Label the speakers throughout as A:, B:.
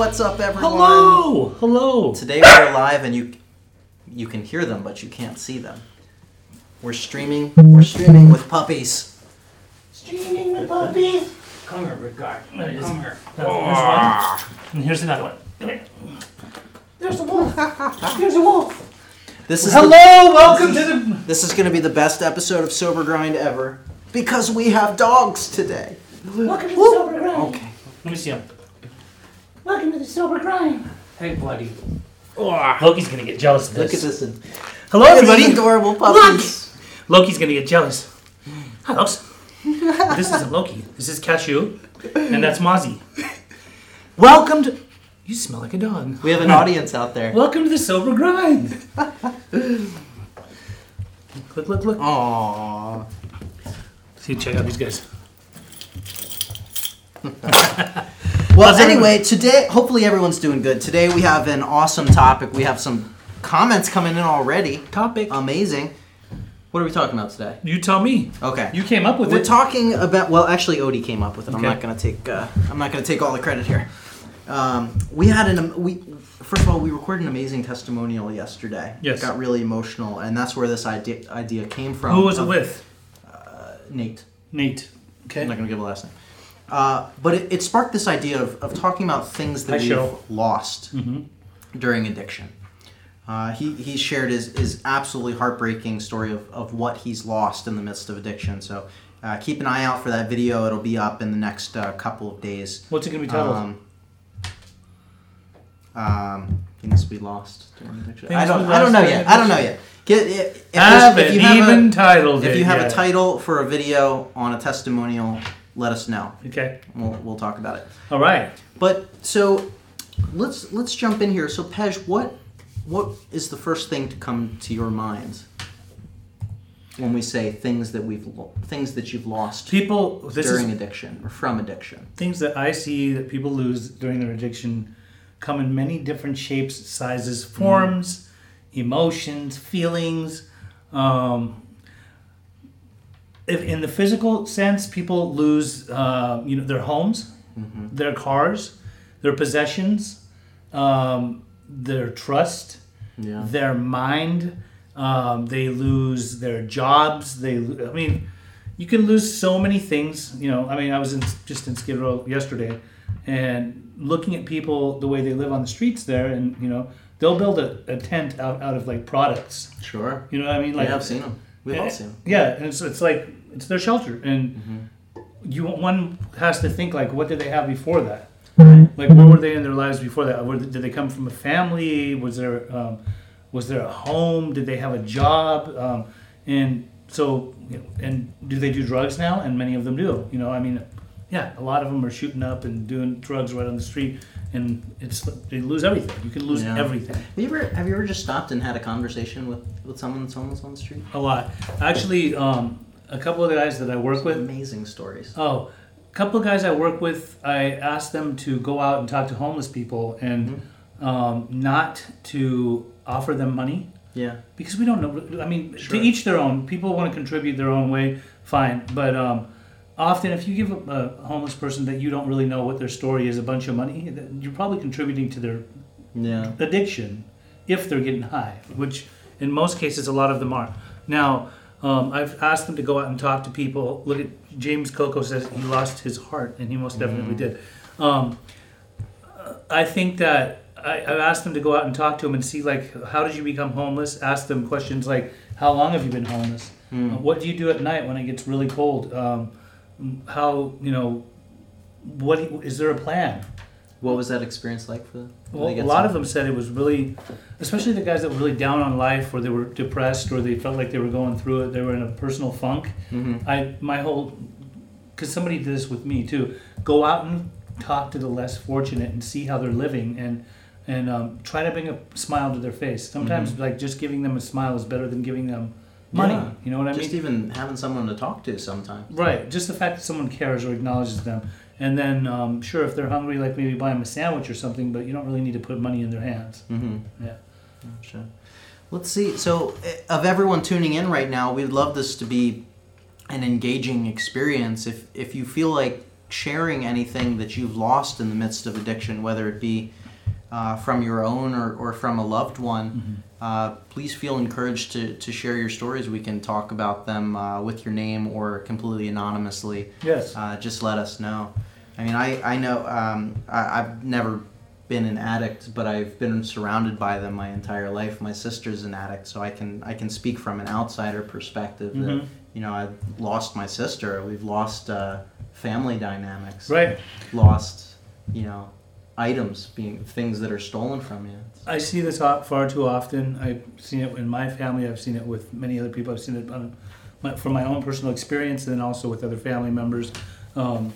A: What's up, everyone?
B: Hello, hello.
A: Today we're live, and you you can hear them, but you can't see them. We're streaming. We're streaming with puppies.
C: Streaming with puppies.
B: Come here, big guy. There.
C: Come here.
B: There's one. Ah. And here's another one.
C: There's a wolf. There's a wolf.
A: This is
B: Hello,
A: the-
B: welcome to the.
A: this is going to be the best episode of Sober Grind ever because we have dogs today.
C: Welcome to the sober grind.
A: Okay.
B: Let me see him.
C: Welcome to the sober grind.
B: Hey, buddy. Oh, Loki's gonna get jealous of this.
A: Look at this. Look
B: Hello,
A: at
B: everybody.
A: these adorable puppies.
B: Loki's gonna get jealous. Hi, Lokes. this isn't Loki. This is Cashew, and that's Mozzie. Welcome to. You smell like a dog.
A: We have an audience out there.
B: Welcome to the sober grind. look, look, look.
A: Aww.
B: See, check out these guys.
A: Well,
B: everyone-
A: anyway, today, hopefully everyone's doing good. Today we have an awesome topic. We have some comments coming in already.
B: Topic.
A: Amazing. What are we talking about today?
B: you tell me.
A: Okay.
B: You came up with it.
A: We're talking about. Well, actually, Odie came up with it.
B: Okay.
A: I'm not gonna take. Uh, I'm not gonna take all the credit here. Um, we had an. We first of all, we recorded an amazing testimonial yesterday.
B: Yes.
A: It got really emotional, and that's where this idea idea came from.
B: Who was it with?
A: Nate.
B: Nate. Okay.
A: I'm not gonna give a last name. Uh, but it, it sparked this idea of, of talking about things that we've lost
B: Mm-hmm.
A: during addiction. Uh, he, he shared his, his absolutely heartbreaking story of, of what he's lost in the midst of addiction. So uh, keep an eye out for that video. It'll be up in the next uh, couple of days.
B: What's it gonna be titled?
A: Um, um, things we lost during addiction.
B: Things
A: I don't. I don't know yet. I don't know yet. Get if, if, if you have
B: even
A: a,
B: titled
A: if you have
B: yet.
A: a title for a video on a testimonial, let us know.
B: Okay.
A: We'll, we'll talk about it.
B: All right.
A: But so let's let's jump in here. So Pej, what what is the first thing to come to your mind when we say things that we've lo- things that you've lost
B: People.
A: During addiction or from addiction?
B: things that I see that people lose during their addiction come in many different shapes, sizes, forms, emotions, feelings. Um, if in the physical sense, people lose, uh, you know, their homes, their cars, their possessions, um, their trust,
A: Yeah.
B: their mind. Um, they lose their jobs. They, I mean, you can lose so many things. You know, I mean, I was in, just in Skid Row yesterday, and looking at people the way they live on the streets there, and you know, they'll build a, a tent out, out of like products.
A: Sure.
B: You know what I mean?
A: Like,
B: Like,
A: yeah, I've seen them. We've all
B: and-
A: seen them.
B: Yeah, and it's, it's like it's their shelter, and you one has to think like, what did they have before that? Like, where were they in their lives before that? Were, did they come from a family? Was there um, was there a home? Did they have a job? Um, and so, you know, and do they do drugs now? And many of them do. You know, I mean, yeah, a lot of them are shooting up and doing drugs right on the street, and it's they lose everything. You can lose
A: Yeah.
B: everything.
A: Have you ever have you ever just stopped and had a conversation with with someone that's homeless on the street?
B: A lot. Actually, um, a couple of the guys that I work with.
A: Amazing stories.
B: Oh, a couple of guys I work with, I asked them to go out and talk to homeless people and um, not to offer them money
A: Yeah.
B: because we don't know. I mean,
A: Sure.
B: to each their own. People want to contribute their own way, fine. But um, often, if you give a, a homeless person that you don't really know what their story is a bunch of money, you're probably contributing to their
A: Yeah.
B: addiction if they're getting high, which in most cases a lot of them are. Now, um, I've asked them to go out and talk to people. Look at James Coco says he lost his heart, and he most definitely did. Um, I think that I, I've asked them to go out and talk to him and see like how did you become homeless? Ask them questions like how long have you been homeless? Uh, what do you do at night when it gets really cold? Um, how you know what is there a plan?
A: What was that experience like for them?
B: Well, a lot
A: some-
B: of them said it was really, especially the guys that were really down on life, or they were depressed, or they felt like they were going through it. They were in a personal funk.
A: Mhm.
B: I my whole, because somebody did this with me too. Go out and talk to the less fortunate and see how they're living, and and um, try to bring a smile to their face. Sometimes like just giving them a smile is better than giving them money.
A: Yeah.
B: You know what I
A: Just
B: mean?
A: Just even having someone to talk to sometimes.
B: Right. Just the fact that someone cares or acknowledges them. And then, um, sure, if they're hungry, like maybe buy them a sandwich or something, but you don't really need to put money in their hands.
A: Mm-hmm.
B: Yeah.
A: Sure. Let's see. So, eh, of everyone tuning in right now, we'd love this to be an engaging experience. If if you feel like sharing anything that you've lost in the midst of addiction, whether it be uh, from your own or, or from a loved one, uh, please feel encouraged to, to share your stories. We can talk about them uh, with your name or completely anonymously.
B: Yes.
A: Uh, just let us know. I mean, I, I know um, I, I've never been an addict, but I've been surrounded by them my entire life. My sister's an addict, so I can I can speak from an outsider perspective. That
B: Mhm.
A: you know, I've lost my sister. We've lost uh, family dynamics.
B: Right.
A: Lost, you know, items being things that are stolen from you.
B: I see this far too often. I've seen it in my family. I've seen it with many other people. I've seen it on my, from my own personal experience, and then also with other family members. Um,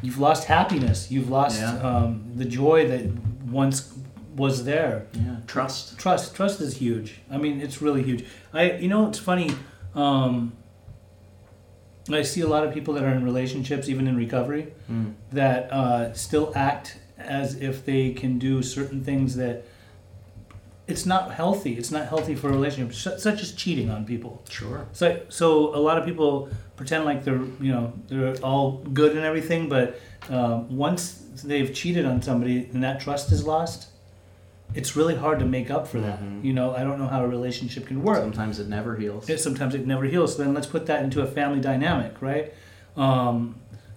B: you've lost happiness. You've lost
A: Yeah.
B: um, the joy that once was there.
A: Yeah, trust.
B: Trust, trust is huge. I mean, it's really huge. I, you know, it's funny. Um, I see a lot of people that are in relationships, even in recovery,
A: Mm.
B: that uh, still act as if they can do certain things that it's not healthy. It's not healthy for a relationship, such as cheating on people.
A: Sure.
B: So, so a lot of people pretend like they're, you know, they're all good and everything, but um, once they've cheated on somebody and that trust is lost, it's really hard to make up for that.
A: Mhm.
B: You know, I don't know how a relationship can work.
A: Sometimes it never heals.
B: It, sometimes it never heals. So then let's put that into a family dynamic, right? Um,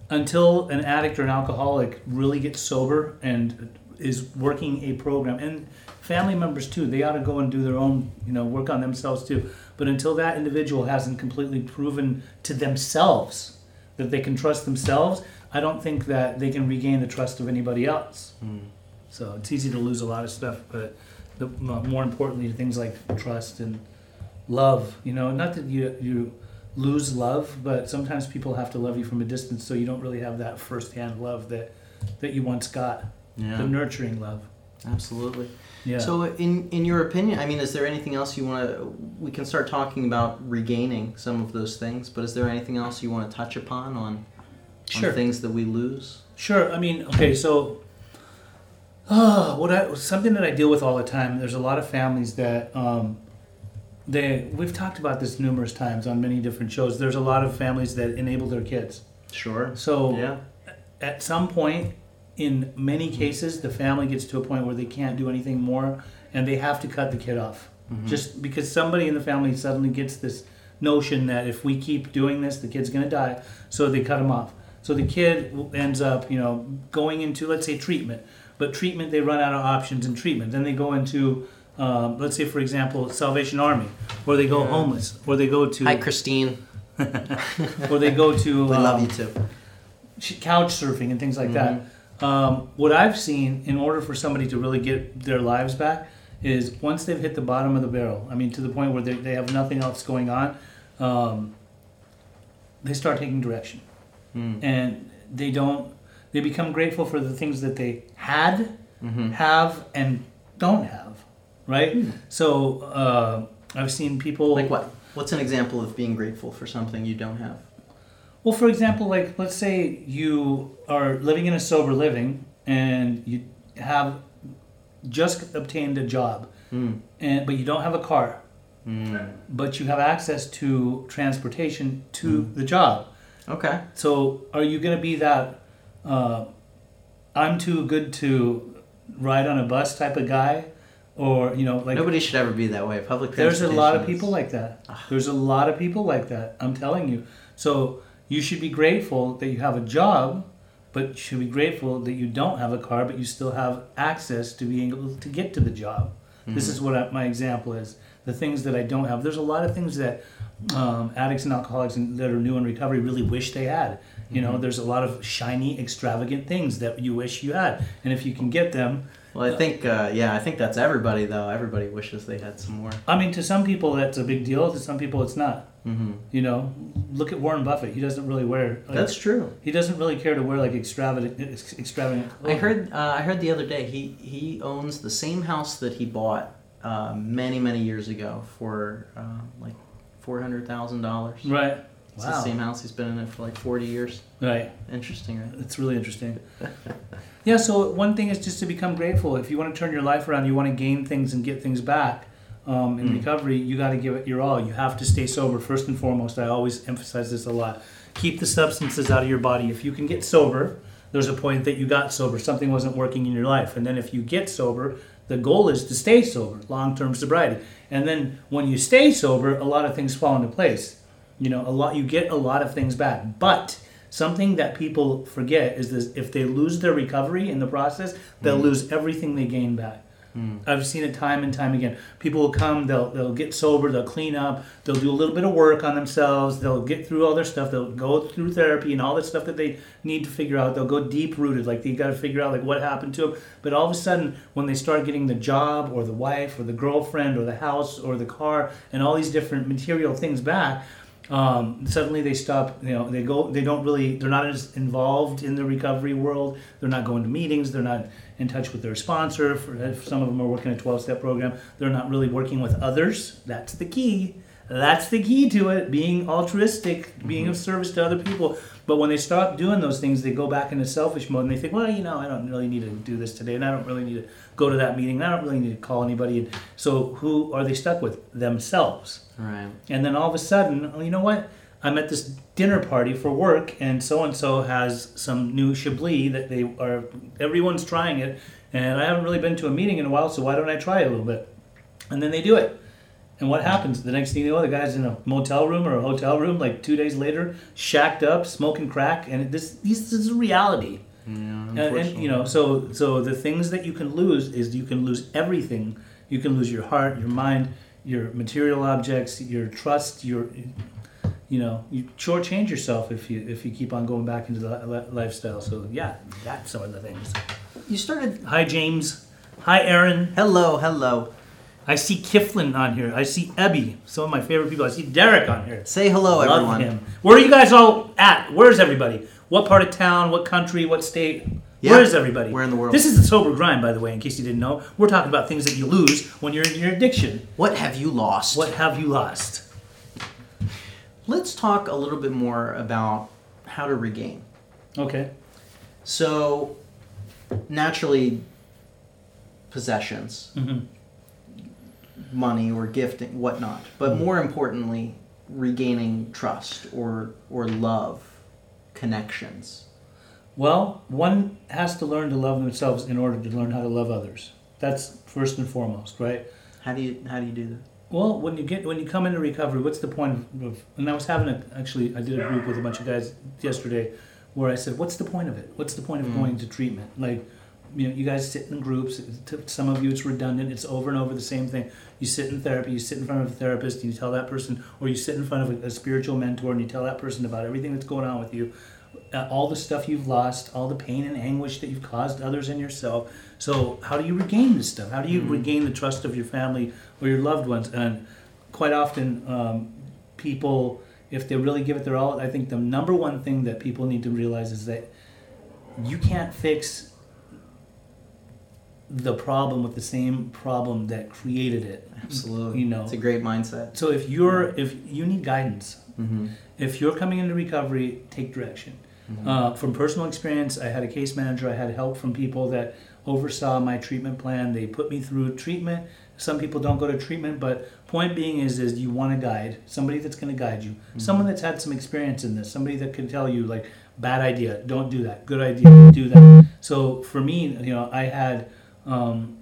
B: until an addict or an alcoholic really gets sober and is working a program, and family members too, they ought to go and do their own, you know, work on themselves too. But until that individual hasn't completely proven to themselves that they can trust themselves, I don't think that they can regain the trust of anybody else.
A: Mm.
B: So it's easy to lose a lot of stuff, but the, more importantly, things like trust and love. You know, not that you you lose love, but sometimes people have to love you from a distance, so you don't really have that firsthand love that that you once got,
A: Yeah.
B: the nurturing love.
A: Absolutely.
B: Yeah.
A: So, in in your opinion, I mean, is there anything else you want to? We can start talking about regaining some of those things, but is there anything else you want to touch upon on,
B: sure.
A: on things that we lose?
B: Sure. I mean, okay, so uh, what I something that I deal with all the time. There's a lot of families that um, they we've talked about this numerous times on many different shows. There's a lot of families that enable their kids.
A: Sure.
B: So
A: Yeah.
B: at some point, in many cases, the family gets to a point where they can't do anything more, and they have to cut the kid off.
A: Mhm.
B: Just because somebody in the family suddenly gets this notion that if we keep doing this, the kid's going to die, so they cut him off. So the kid ends up, you know, going into let's say treatment, but treatment they run out of options in treatment. Then they go into, um, let's say for example, Salvation Army, or they go
A: Yeah.
B: homeless, or they go to,
A: Hi, Christine.
B: or they go to.
A: We love
B: um,
A: you too.
B: couch surfing and things like
A: Mm-hmm.
B: that. Um, what I've seen in order for somebody to really get their lives back is once they've hit the bottom of the barrel, I mean, to the point where they, they have nothing else going on, um, they start taking direction.
A: Mm.
B: And they don't, they become grateful for the things that they had,
A: hmm
B: have, and don't have, right? So uh, I've seen people.
A: Like what? What's an example of being grateful for something you don't have?
B: Well, for example, like let's say you are living in a sober living and you have just obtained a job,
A: Mm.
B: and but you don't have a car,
A: Mm.
B: but you have access to transportation to the job.
A: Okay.
B: So, are you going to be that uh, I'm too good to ride on a bus type of guy, or you know, like
A: Nobody should ever be that way. Public
B: there's a lot of people like that. There's a lot of people like that. I'm telling you. So you should be grateful that you have a job, but you should be grateful that you don't have a car, but you still have access to being able to get to the job. This is what I, my example is. The things that I don't have. There's a lot of things that um, addicts and alcoholics and, that are new in recovery really wish they had. You know, there's a lot of shiny, extravagant things that you wish you had, and if you can get them,
A: Well, I think, uh, yeah, I think that's everybody though. Everybody wishes they had some more.
B: I mean, to some people that's a big deal. To some people it's not.
A: hmm
B: You know, look at Warren Buffett. He doesn't really wear. Like,
A: That's true.
B: he doesn't really care to wear like extravagant, ex- extravagant.
A: I heard. Uh, I heard the other day he he owns the same house that he bought uh, many many years ago for uh, like four hundred thousand dollars.
B: Right.
A: It's
B: Wow.
A: the same house. He's been in it for like forty years.
B: Right.
A: Interesting, right?
B: It's really interesting. yeah. So one thing is just to become grateful. If you want to turn your life around, you want to gain things and get things back. Um, in
A: Mm.
B: recovery, you got to give it your all. You have to stay sober first and foremost. I always emphasize this a lot. keep the substances out of your body. If you can get sober, there's a point that you got sober, something wasn't working in your life, and then if you get sober, the goal is to stay sober, long-term sobriety. And then when you stay sober, a lot of things fall into place. You know, a lot you get a lot of things back, but something that people forget is this: if they lose their recovery in the process, they'll mm-hmm. lose everything they gain back. Mm. I've seen it time and time again. People will come, they'll they'll get sober, they'll clean up, they'll do a little bit of work on themselves, they'll get through all their stuff, they'll go through therapy and all the stuff that they need to figure out. They'll go deep rooted, like they got to figure out like what happened to them. But all of a sudden, when they start getting the job or the wife or the girlfriend or the house or the car and all these different material things back, um, suddenly they stop you know they go they don't really they're not as involved in the recovery world. They're not going to meetings. They're not in touch with their sponsor. For, if some of them are working a 12-step program. They're not really working with others. That's the key. That's the key to it being altruistic being of service to other people but when they stop doing those things they go back into selfish mode and they think well you know i don't really need to do this today and i don't really need to go to that meeting and i don't really need to call anybody and so who are they stuck with themselves
A: Right.
B: and then all of a sudden, oh, you know what? I'm at this dinner party for work, and so and so has some new Chablis that they are. Everyone's trying it, and I haven't really been to a meeting in a while, so why don't I try it a little bit? And then they do it. And what happens? The next thing you know, the guy's in a motel room or a hotel room, like two days later, shacked up, smoking crack, and this this is reality.
A: Yeah,
B: And, and you know, so so the things that you can lose is you can lose everything. You can lose your heart, your mind, your material objects, your trust, your you know, you shortchange yourself if you if you keep on going back into the lifestyle. So yeah, that's some of the things.
A: You started.
B: Hi James. Hi Aaron.
A: Hello, hello.
B: I see Kiflin on here. I see Ebby, some of my favorite people. I see Derek on here.
A: Say hello,
B: Love
A: everyone.
B: him. Where are you guys all at? Where's everybody? What part of town? What country? What state?
A: Yeah.
B: Where's everybody?
A: Where in the world?
B: This is the sober grind, by the way, in case you didn't know. We're talking about things that you lose when you're in your addiction.
A: What have you lost?
B: What have you lost?
A: Let's talk a little bit more about how to regain.
B: Okay.
A: So, naturally, possessions,
B: hmm
A: money or gifting, whatnot. But more importantly, regaining trust or or love, connections.
B: Well, one has to learn to love themselves in order to learn how to love others. That's first and foremost, right?
A: How do you how do you do that?
B: Well, when you get when you come into recovery, what's the point of, of? And I was having a actually I did a group with a bunch of guys yesterday, where I said, "What's the point of it? What's the point of
A: Mm.
B: going to treatment? Like, you know, you guys sit in groups. To some of you, it's redundant. It's over and over the same thing. You sit in therapy. You sit in front of a therapist. And you tell that person, or you sit in front of a, a spiritual mentor, and you tell that person about everything that's going on with you." Uh, all the stuff you've lost, all the pain and anguish that you've caused others and yourself. So, how do you regain this stuff? How do you regain the trust of your family or your loved ones? And quite often, um, people, if they really give it their all, I think the number one thing that people need to realize is that you can't fix the problem with the same problem that created it.
A: Absolutely.
B: You know.
A: it's a great mindset.
B: So if you're if you need guidance,
A: Mm-hmm.
B: if you're coming into recovery, take direction. Uh, from personal experience, I had a case manager. I had help from people that oversaw my treatment plan. They put me through treatment. Some people don't go to treatment, but point being is, is you want a guide, somebody that's going to guide you, someone that's had some experience in this, somebody that can tell you like, bad idea, don't do that, good idea, do that. So for me, you know, I had um,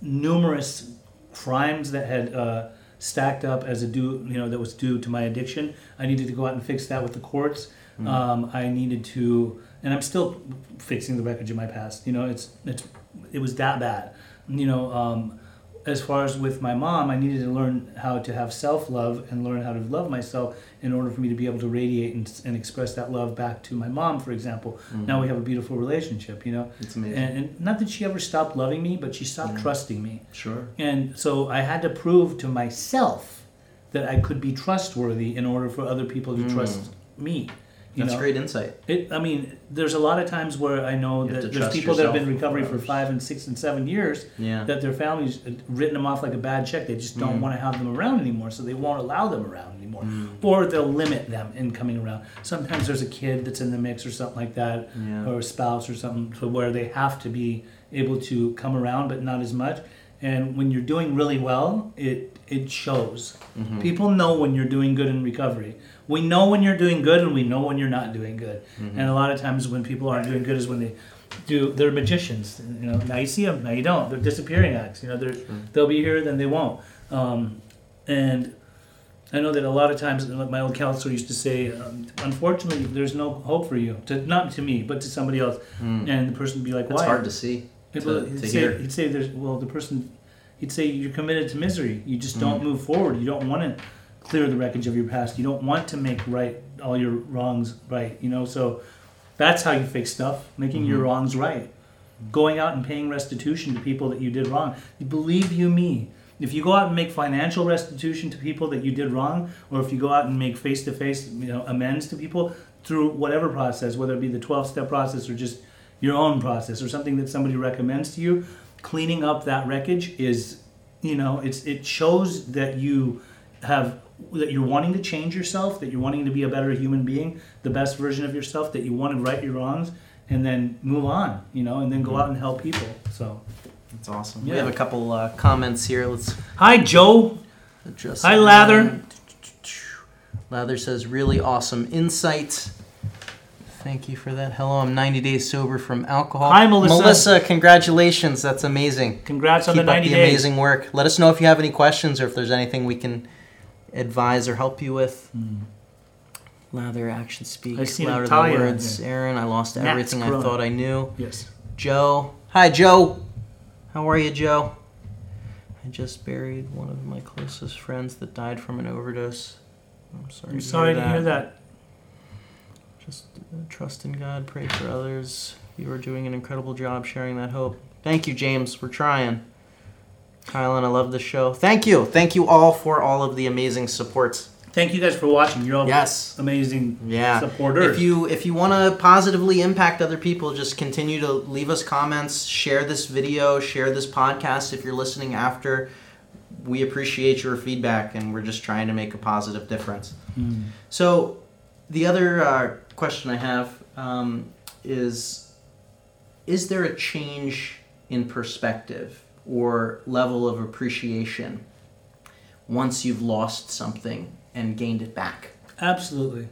B: numerous crimes that had uh, stacked up as a due, you know, that was due to my addiction. I needed to go out and fix that with the courts. Um, I needed to, and I'm still fixing the wreckage of my past. You know, it's it's it was that bad. You know, um, as far as with my mom, I needed to learn how to have self love and learn how to love myself in order for me to be able to radiate and, and express that love back to my mom, for example. Mm-hmm. Now we have a beautiful relationship. You know,
A: It's amazing.
B: and, and not that she ever stopped loving me, but she stopped mm-hmm. trusting me.
A: sure.
B: And so I had to prove to myself that I could be trustworthy in order for other people to mm. trust me. You
A: That's
B: know?
A: great insight.
B: It, I mean, there's a lot of times where I know
A: You
B: that there's people that have been in recovery for five and six and seven years
A: Yeah.
B: that their families written them off like a bad check. They just don't
A: Mm.
B: want to have them around anymore, so they won't allow them around anymore,
A: Mm.
B: or they'll limit them in coming around. Sometimes there's a kid that's in the mix or something like that,
A: Yeah.
B: or a spouse or something, to where they have to be able to come around, but not as much. and when you're doing really well, it it shows. People know when you're doing good in recovery. We know when you're doing good, and we know when you're not doing good. And a lot of times, when people aren't doing good, is when they do. They're magicians. You know, now you see them, now you don't. They're disappearing acts. You know, they're they'll be here, then they won't. Um, and I know that a lot of times, like my old counselor used to say, um, unfortunately, there's no hope for you. To, not to me, but to somebody else. And the person would be like, "Why?"
A: It's hard to see.
B: He'd,
A: to-
B: he'd
A: to
B: say,
A: hear.
B: he'd say, there's, well, the person, he'd say, you're committed to misery. You just
A: Mm.
B: don't move forward. You don't want to clear the wreckage of your past. You don't want to make right all your wrongs right, you know? So that's how you fix stuff, making your
A: Mm-hmm.
B: wrongs right. Going out and paying restitution to people that you did wrong. Believe you me, if you go out and make financial restitution to people that you did wrong, or if you go out and make face-to-face, you know, amends to people through whatever process, whether it be the 12-step process or just your own process or something that somebody recommends to you, cleaning up that wreckage is, you know, it's it shows that you have that you're wanting to change yourself, that you're wanting to be a better human being, the best version of yourself, that you want to right your wrongs and then move on, you know, and then go out and help people. So,
A: That's awesome. We have a couple uh, comments here. Let's
B: hi Joe. Hi. Lather.
A: Lather says, really awesome insight. Thank you for that. Hello, I'm 90 days sober from alcohol.
B: Hi, Melissa.
A: Melissa, congratulations. That's amazing.
B: Congrats on the 90
A: up the
B: days.
A: amazing work. Let us know if you have any questions or if there's anything we can advise or help you with. Lather, action speak.
B: I see
A: louder
B: Natalia
A: than words.
B: here.
A: Aaron, I lost
B: Nat's
A: everything I thought I knew.
B: Yes.
A: Joe. Hi, Joe. How are you, Joe? I just buried one of my closest friends that died from an overdose. I'm sorry.
B: I'm sorry to hear that.
A: Just uh, trust in God, pray for others. You are doing an incredible job sharing that hope. Thank you, James. We're trying. Kylan, I love the show. Thank you. Thank you all for all of the amazing supports.
B: Thank you guys for watching. You're all
A: Yes.
B: amazing
A: Yeah.
B: supporters.
A: If you if you want to positively impact other people, just continue to leave us comments, share this video, share this podcast if you're listening after. We appreciate your feedback and we're just trying to make a positive difference.
B: Mm.
A: So, the other uh, question I have um, is Is there a change in perspective or level of appreciation once you've lost something and gained it back?
B: Absolutely.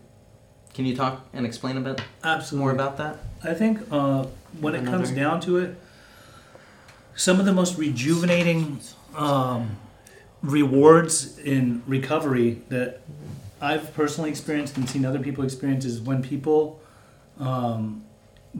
A: Can you talk and explain a bit
B: Absolutely.
A: more about that?
B: I think uh, when it comes down to it, some of the most rejuvenating um, rewards in recovery that I've personally experienced and seen other people experience is when people um,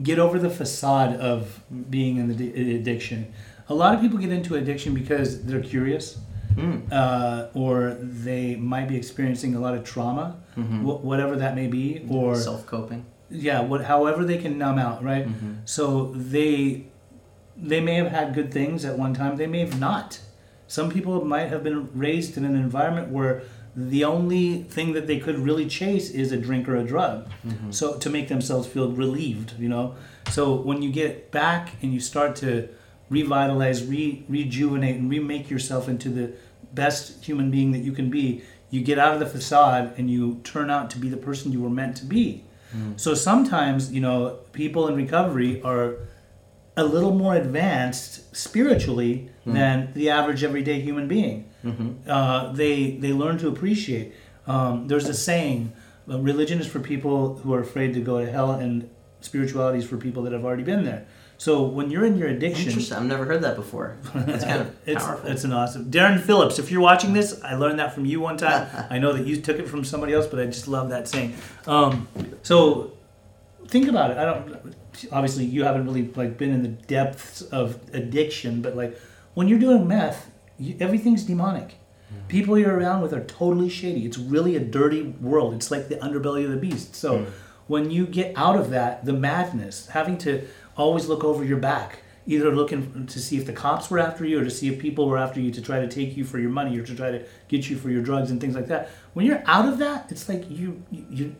B: get over the facade of being in the di- addiction. A lot of people get into addiction because they're curious.
A: Mm.
B: Uh, or they might be experiencing a lot of trauma,
A: Mhm.
B: wh- whatever that may be, or
A: Self coping.
B: yeah what however they can numb out right
A: Mhm.
B: so they they may have had good things at one time they may have not some people might have been raised in an environment where the only thing that they could really chase is a drink or a drug so to make themselves feel relieved you know so when you get back and you start to revitalize re, rejuvenate and remake yourself into the best human being that you can be you get out of the facade and you turn out to be the person you were meant to be so sometimes, you know, people in recovery are a little more advanced spiritually than the average everyday human being. Uh, they they learn to appreciate. Um, there's a saying: uh, religion is for people who are afraid to go to hell, and spirituality is for people that have already been there. So when you're in your addiction,
A: Interesting. I've never heard that before. That's kind of
B: it's,
A: powerful.
B: it's an awesome. Darren Phillips, if you're watching this, I learned that from you one time. I know that you took it from somebody else, but I just love that saying. Um, so think about it. I don't. Obviously, you haven't really like been in the depths of addiction, but like when you're doing meth, you, everything's demonic. People you're around with are totally shady. It's really a dirty world. It's like the underbelly of the beast. So when you get out of that, the madness, having to always look over your back, either looking to see if the cops were after you or to see if people were after you to try to take you for your money or to try to get you for your drugs and things like that. When you're out of that, it's like you you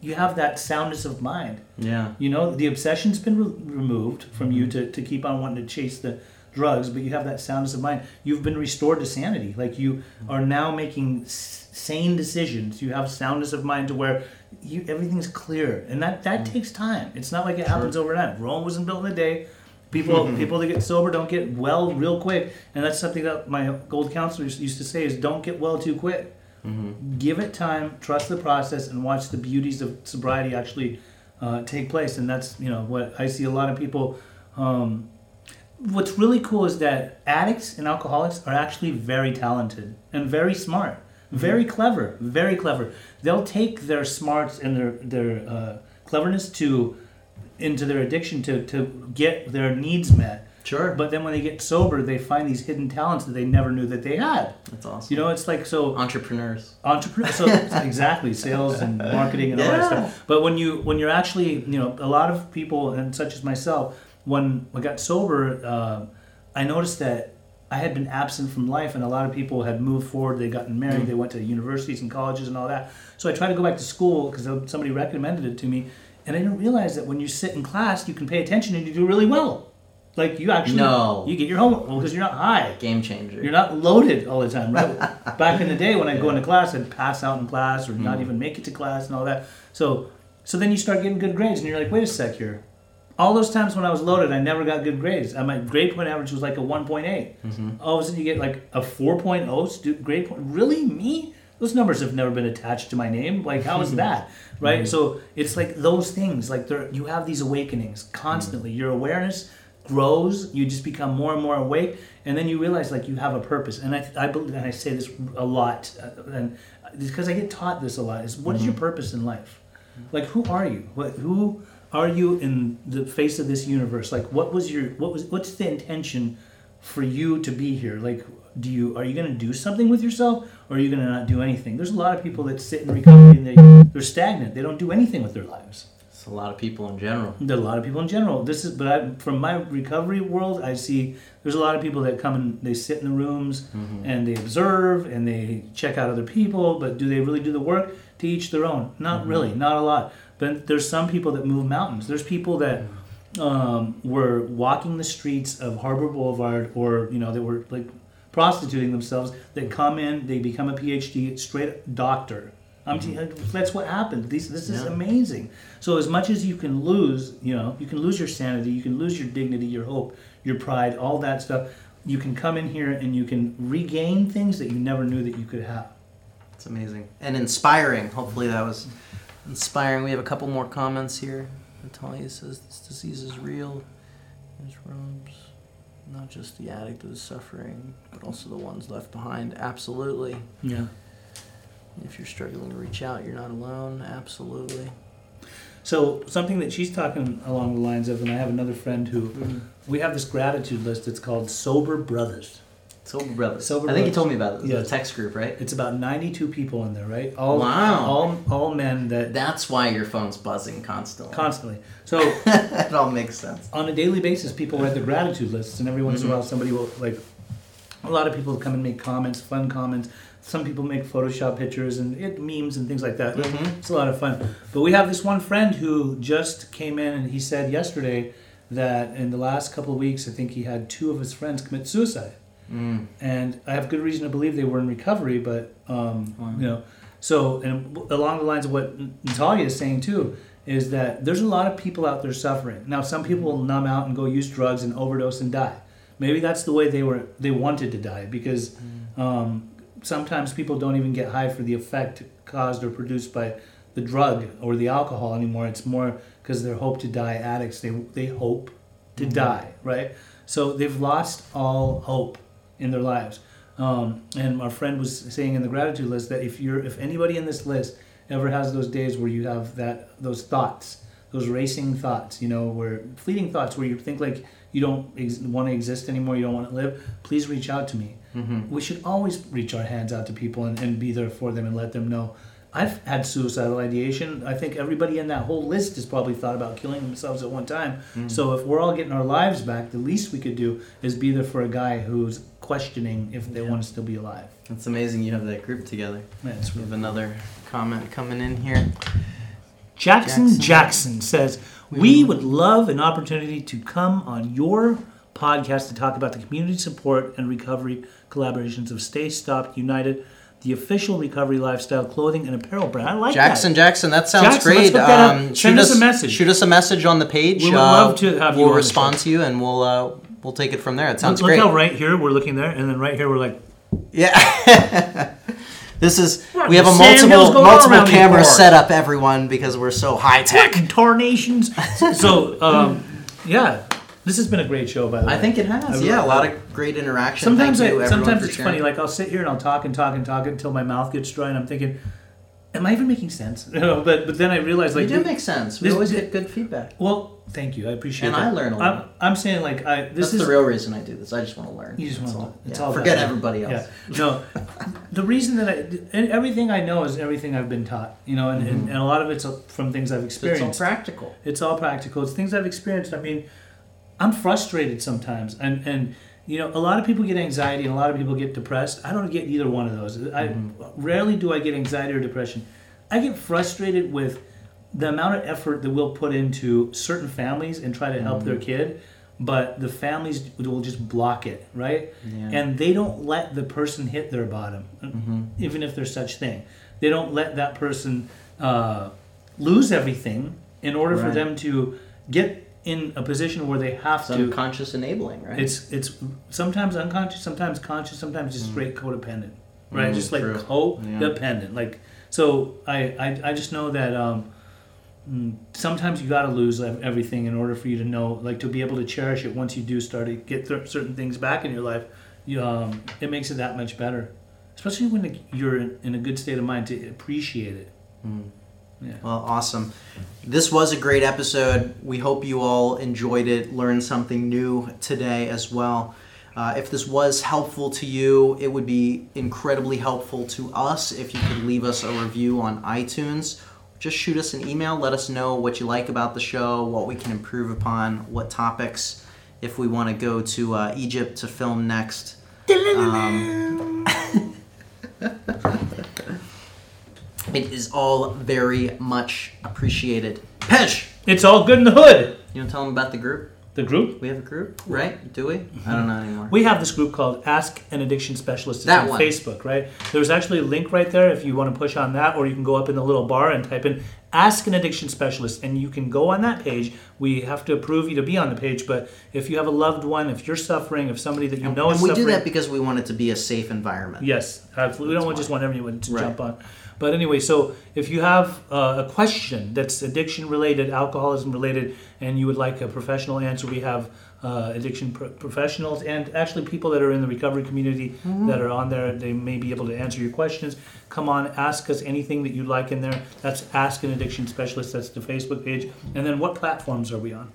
B: you have that soundness of mind.
A: yeah.
B: You know, the obsession's been re- removed from you mm-hmm. to, to keep on wanting to chase the drugs, but you have that soundness of mind. You've been restored to sanity. Like you mm-hmm. are now making sane decisions. You have soundness of mind to where you everything's clear, and that that takes time. It's not like it happens overnight. Rome wasn't built in a day. People people that get sober don't get well real quick, and that's something that my old counselors used to say: is don't get well too quick. Give it time, trust the process, and watch the beauties of sobriety actually uh, take place. And that's you know what I see a lot of people. Um, what's really cool is that addicts and alcoholics are actually very talented and very smart, very clever, very clever. They'll take their smarts and their their uh, cleverness to into their addiction to to get their needs met.
A: Sure.
B: But then when they get sober, they find these hidden talents that they never knew that they had.
A: That's awesome.
B: You know, it's like so
A: Entrepreneurs.
B: entrepreneur so exactly sales and marketing and all that stuff but when you when you're actually you know a lot of people and such as myself when i got sober uh, i noticed that i had been absent from life and a lot of people had moved forward they gotten married mm. they went to universities and colleges and all that so i tried to go back to school because somebody recommended it to me and i didn't realize that when you sit in class you can pay attention and you do really well like you actually
A: No.
B: you get your homework well because you're not high
A: Game changer.
B: you're not loaded all the time, right? Back in the day when I'd go into class, I'd pass out in class or not mm. even make it to class and all that. So, so then you start getting good grades, and you're like, wait a sec here. All those times when I was loaded, I never got good grades. And my grade point average was like a 1.8. All of a sudden, you get like a 4.0 stu- grade point. Really, me? Those numbers have never been attached to my name. Like, how is that, right? So it's like those things. Like, there, you have these awakenings constantly. Your awareness grows you just become more and more awake and then you realize like you have a purpose and i, I believe and i say this a lot uh, and because i get taught this a lot is what is your purpose in life like who are you what who are you in the face of this universe like what was your what was what's the intention for you to be here like do you are you going to do something with yourself or are you going to not do anything there's a lot of people that sit in recovery and they they're stagnant they don't do anything with their lives
A: It's a lot of people in general.
B: there are a lot of people in general. This is, but I, from my recovery world, I see there's a lot of people that come and they sit in the rooms mm-hmm. and they observe and they check out other people. But do they really do the work? To each their own. Not mm-hmm. really, not a lot. But there's some people that move mountains. There's people that um, were walking the streets of Harbor Boulevard, or you know, they were like prostituting themselves. That come in, they become a PhD, straight doctor. I'm t- that's what happened. This this is
A: Yeah.
B: amazing. So as much as you can lose, you know, you can lose your sanity, you can lose your dignity, your hope, your pride, all that stuff. You can come in here and you can regain things that you never knew that you could have.
A: It's amazing and inspiring. Hopefully that was inspiring. We have a couple more comments here. Natalia says this disease is real. There's rooms, not just the addict who is suffering, but also the ones left behind. Absolutely.
B: Yeah.
A: If you're struggling to reach out, you're not alone. Absolutely.
B: So something that she's talking along the lines of, and I have another friend who mm-hmm. we have this gratitude list. It's called Sober Brothers.
A: Sober Brothers.
B: Sober
A: I think you told me about it.
B: Yes.
A: The text group, right?
B: It's about 92 people in there, right? All,
A: Wow.
B: All, all men that
A: That's why your phone's buzzing constantly.
B: constantly. So
A: it all makes sense.
B: on a daily basis, people write their gratitude lists, and every once in a while, somebody will like. A lot of people come and make comments, fun comments. Some people make Photoshop pictures and it, memes and things like that.
A: Mhm.
B: It's a lot of fun. But we have this one friend who just came in, and he said yesterday that in the last couple of weeks, I think he had two of his friends commit suicide.
A: Mm.
B: and I have good reason to believe they were in recovery. But um,
A: Wow.
B: you know, so and along the lines of what Natalia is saying too is that there's a lot of people out there suffering. Now, some people will numb out and go use drugs and overdose and die. Maybe that's the way they were they wanted to die because um, sometimes people don't even get high for the effect caused or produced by the drug or the alcohol anymore. It's more because they're hope to die addicts. They they hope to die, right? So they've lost all hope in their lives. Um, and our friend was saying in the gratitude list that if you're if anybody in this list ever has those days where you have that those thoughts, those racing thoughts, you know, where fleeting thoughts where you think like you don't ex- want to exist anymore, you don't want to live, please reach out to me.
A: Mm-hmm.
B: We should always reach our hands out to people and, and be there for them and let them know. I've had suicidal ideation. I think everybody in that whole list has probably thought about killing themselves at one time. So if we're all getting our lives back, the least we could do is be there for a guy who's questioning if they
A: Yeah.
B: want to still be alive.
A: It's amazing you have that group together.
B: It's
A: We have another comment coming in here.
B: Jackson
A: Jackson.
B: Jackson says, We would love an opportunity to come on your podcast to talk about the community support and recovery collaborations of Stay Stopped United, the official recovery lifestyle clothing and apparel brand. I like
A: Jackson,
B: that.
A: Jackson, Jackson, that sounds
B: Jackson,
A: great.
B: that.
A: Um,
B: Send us a message.
A: Shoot us a message on the page.
B: We would
A: Uh,
B: love to have you
A: We'll respond to you, and we'll uh, we'll take it from there. It sounds
B: Look
A: great.
B: how right here we're looking there, and then right here we're like,
A: Yeah. this is
B: What
A: we have a
B: the Sam Hill's
A: multiple multiple camera setup, everyone, because we're so high tech.
B: tornations. so, um, yeah, this has been a great show, by the way.
A: I think it has. Yeah, a lot of great interaction.
B: Sometimes, I, sometimes it's
A: sharing.
B: funny. Like I'll sit here and I'll talk and talk and talk until my mouth gets dry, and I'm thinking, "Am I even making sense?" You know, but but then I realize
A: you
B: like,
A: do make sense. We
B: this-
A: always get good feedback.
B: well, thank you, I appreciate it.
A: And
B: that.
A: I learn a
B: I'm,
A: lot.
B: I'm saying like I this
A: That's
B: is
A: the real reason I do this. I just want to learn.
B: You just want to. It's
A: Yeah,
B: all
A: Forget everybody else.
B: Yeah. No, the reason that I everything I know is everything I've been taught. You know, and, and, mm-hmm. and a lot of it's uh, from things I've experienced.
A: It's all practical.
B: It's all practical. It's things I've experienced. I mean, I'm frustrated sometimes, and and you know, a lot of people get anxiety, and a lot of people get depressed. I don't get either one of those. I
A: Mm-hmm.
B: rarely do I get anxiety or depression. I get frustrated with the amount of effort that we'll put into certain families and try to help their
A: Mm-hmm.
B: kid, but the families will just block it, right?
A: Yeah.
B: And they don't let the person hit their bottom,
A: Mm-hmm.
B: even if there's such thing. They don't let that person uh, lose everything in order for them to get in a position where they have
A: It's
B: to.
A: unconscious enabling, right?
B: It's it's sometimes unconscious, sometimes conscious, sometimes just straight codependent, right?
A: Mm,
B: just like
A: true.
B: codependent. Like so, I, I I just know that um, mm, sometimes you got to lose everything in order for you to know, like to be able to cherish it. Once you do start to get th- certain things back in your life, you, um, it makes it that much better, especially when you're in in a good state of mind to appreciate it. Yeah.
A: Well, awesome. This was a great episode. We hope you all enjoyed it, learned something new today as well. Uh, if this was helpful to you, it would be incredibly helpful to us if you could leave us a review on iTunes. Just shoot us an email. Let us know what you like about the show, what we can improve upon, what topics, if we want to go to uh, Egypt to film next. Um, it is all very much appreciated. Pesh!
B: It's all good in the hood.
A: You want to tell them about the group?
B: The group.
A: We have a group, right? Do we? I mm-hmm. don't know anymore.
B: We have this group called Ask an Addiction Specialist. It's
A: That
B: on
A: one.
B: Facebook, right? There's actually a link right there if you want to push on that, or you can go up in the little bar and type in Ask an Addiction Specialist, and you can go on that page. We have to approve you to be on the page, but if you have a loved one, if you're suffering, if somebody that you know
A: and
B: is
A: we
B: suffering,
A: do that because we want it to be a safe environment.
B: Yes, absolutely. We don't just want everyone to
A: Right.
B: jump on. But anyway, so if you have uh, a question that's addiction related, alcoholism related, and you would like a professional answer, we have uh, addiction pro- professionals and actually people that are in the recovery community that are on there. They may be able to answer your questions. Come on, ask us anything that you'd like in there. That's Ask an Addiction Specialist. That's the Facebook page. And then what platforms are we on?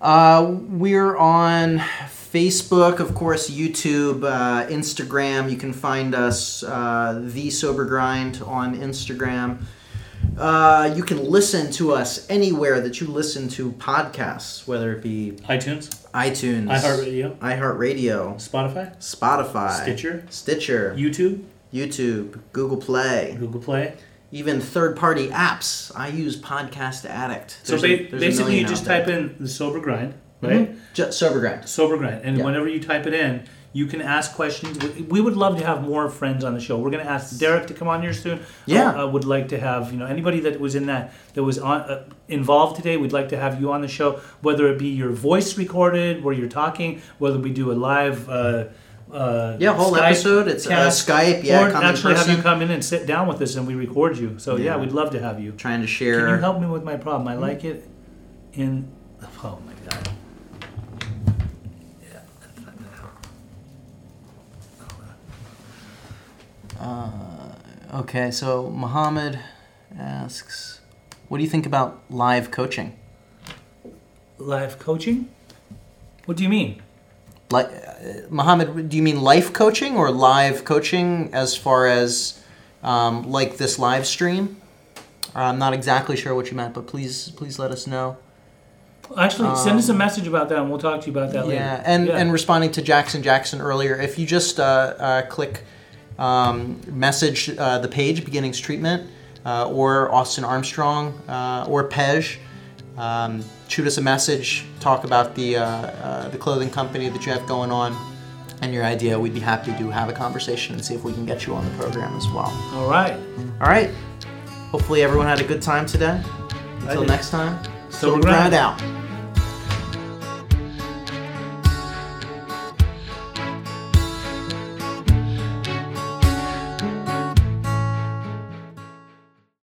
A: Uh, we're on Facebook, of course, YouTube, uh, Instagram. You can find us, uh, The Sober Grind, on Instagram. Uh, you can listen to us anywhere that you listen to podcasts, whether it be
B: iTunes,
A: iTunes,
B: iHeartRadio,
A: iHeartRadio,
B: Spotify,
A: Spotify,
B: Stitcher,
A: Stitcher,
B: YouTube,
A: YouTube, Google Play,
B: Google Play.
A: even third-party apps. I use Podcast Addict.
B: So
A: There's a-
B: ba-
A: a
B: basically, you just type in the sober grind, right?
A: Mhm. Ju- Sober Grind.
B: Sober grind, and
A: Yeah.
B: whenever you type it in, you can ask questions. We- would love to have more friends on the show. We're going to ask Derek to come on here soon.
A: Yeah.
B: I, would like to have you know anybody that was in that that was on uh, involved today. We'd like to have you on the show, whether it be your voice recorded where you're talking, whether we do a live. Uh, uh,
A: Yeah, whole
B: Skype
A: episode. It's uh,
B: cast,
A: Skype. Yeah,
B: or actually have you come in and sit down with us and we record you. So yeah,
A: Yeah.
B: we'd love to have you.
A: Trying to share.
B: Can you help me with my problem? I like it in. Oh my
A: Uh, okay, so Muhammad asks, "What do you think about live coaching?
B: Live coaching? What do you mean?
A: Like, uh, Muhammad, do you mean life coaching or live coaching as far as um, like this live stream? I'm not exactly sure what you meant, but please, please let us know.
B: Actually, send us a message about that, and we'll talk to you about that later.
A: Um, Yeah, and and responding to Jackson Jackson earlier, if you just uh, uh, click um, message uh, the page Beginnings Treatment uh, or Austin Armstrong uh, or Pej, um, shoot us a message, talk about the uh, uh, the clothing company that you have going on, and your idea, we'd be happy to have a conversation and see if we can get you on the program as well.
B: All right.
A: All right. Hopefully, everyone had a good time today. Until next time, Grind
B: Grind.
A: out.